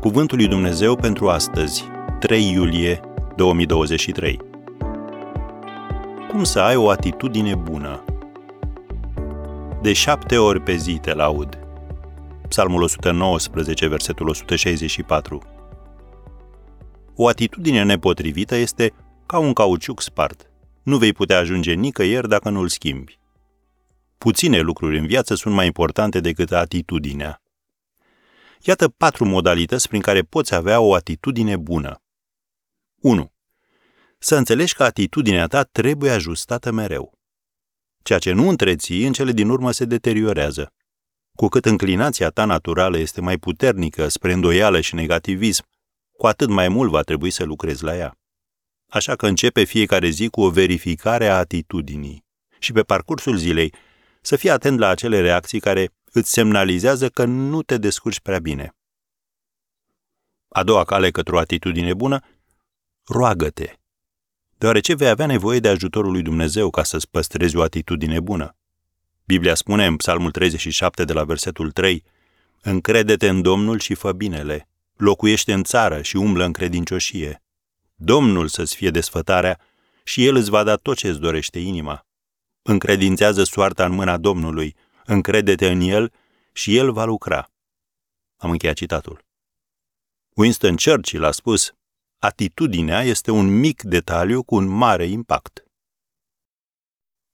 Cuvântul lui Dumnezeu pentru astăzi, 3 iulie 2023. Cum să ai o atitudine bună? De șapte ori pe zi te laud. Psalmul 119, versetul 164. O atitudine nepotrivită este ca un cauciuc spart. Nu vei putea ajunge nicăieri dacă nu-l schimbi. Puține lucruri în viață sunt mai importante decât atitudinea. Iată patru modalități prin care poți avea o atitudine bună. 1. Să înțelegi că atitudinea ta trebuie ajustată mereu. Ceea ce nu întreții, în cele din urmă se deteriorează. Cu cât înclinația ta naturală este mai puternică spre îndoială și negativism, cu atât mai mult va trebui să lucrezi la ea. Așa că începe fiecare zi cu o verificare a atitudinii și pe parcursul zilei să fii atent la acele reacții care îți semnalizează că nu te descurci prea bine. A doua cale către o atitudine bună, roagă-te, deoarece vei avea nevoie de ajutorul lui Dumnezeu ca să-ți păstrezi o atitudine bună. Biblia spune în Psalmul 37 de la versetul 3, Încrede-te în Domnul și fă binele, locuiește în țară și umblă în credincioșie. Domnul să-ți fie desfătarea și El îți va da tot ce îți dorește inima. Încredințează soarta în mâna Domnului, încrede-te în El și El va lucra. Am încheiat citatul. Winston Churchill a spus, atitudinea este un mic detaliu cu un mare impact.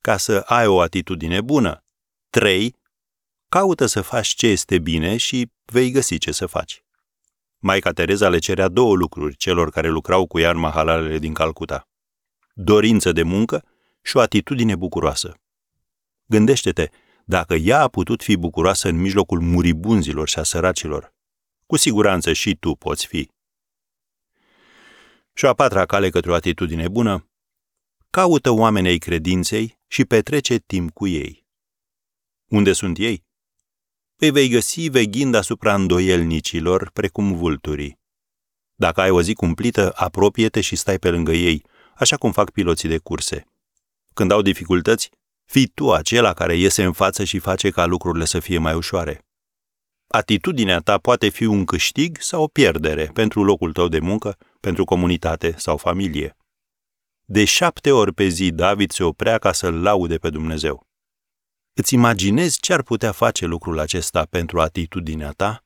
Ca să ai o atitudine bună, 3. Caută să faci ce este bine și vei găsi ce să faci. Maica Tereza le cerea două lucruri celor care lucrau cu ea în mahalalele din Calcuta. Dorință de muncă și o atitudine bucuroasă. Gândește-te, dacă ea a putut fi bucuroasă în mijlocul muribunzilor și a săracilor, cu siguranță și tu poți fi. Și a patra cale către o atitudine bună, caută oamenii ai credinței și petrece timp cu ei. Unde sunt ei? Îi vei găsi veghind asupra îndoielnicilor, precum vulturii. Dacă ai o zi cumplită, apropie-te și stai pe lângă ei, așa cum fac piloții de curse. Când au dificultăți, fii tu acela care iese în față și face ca lucrurile să fie mai ușoare. Atitudinea ta poate fi un câștig sau o pierdere pentru locul tău de muncă, pentru comunitate sau familie. De șapte ori pe zi David se oprea ca să-l laude pe Dumnezeu. Îți imaginezi ce ar putea face lucrul acesta pentru atitudinea ta?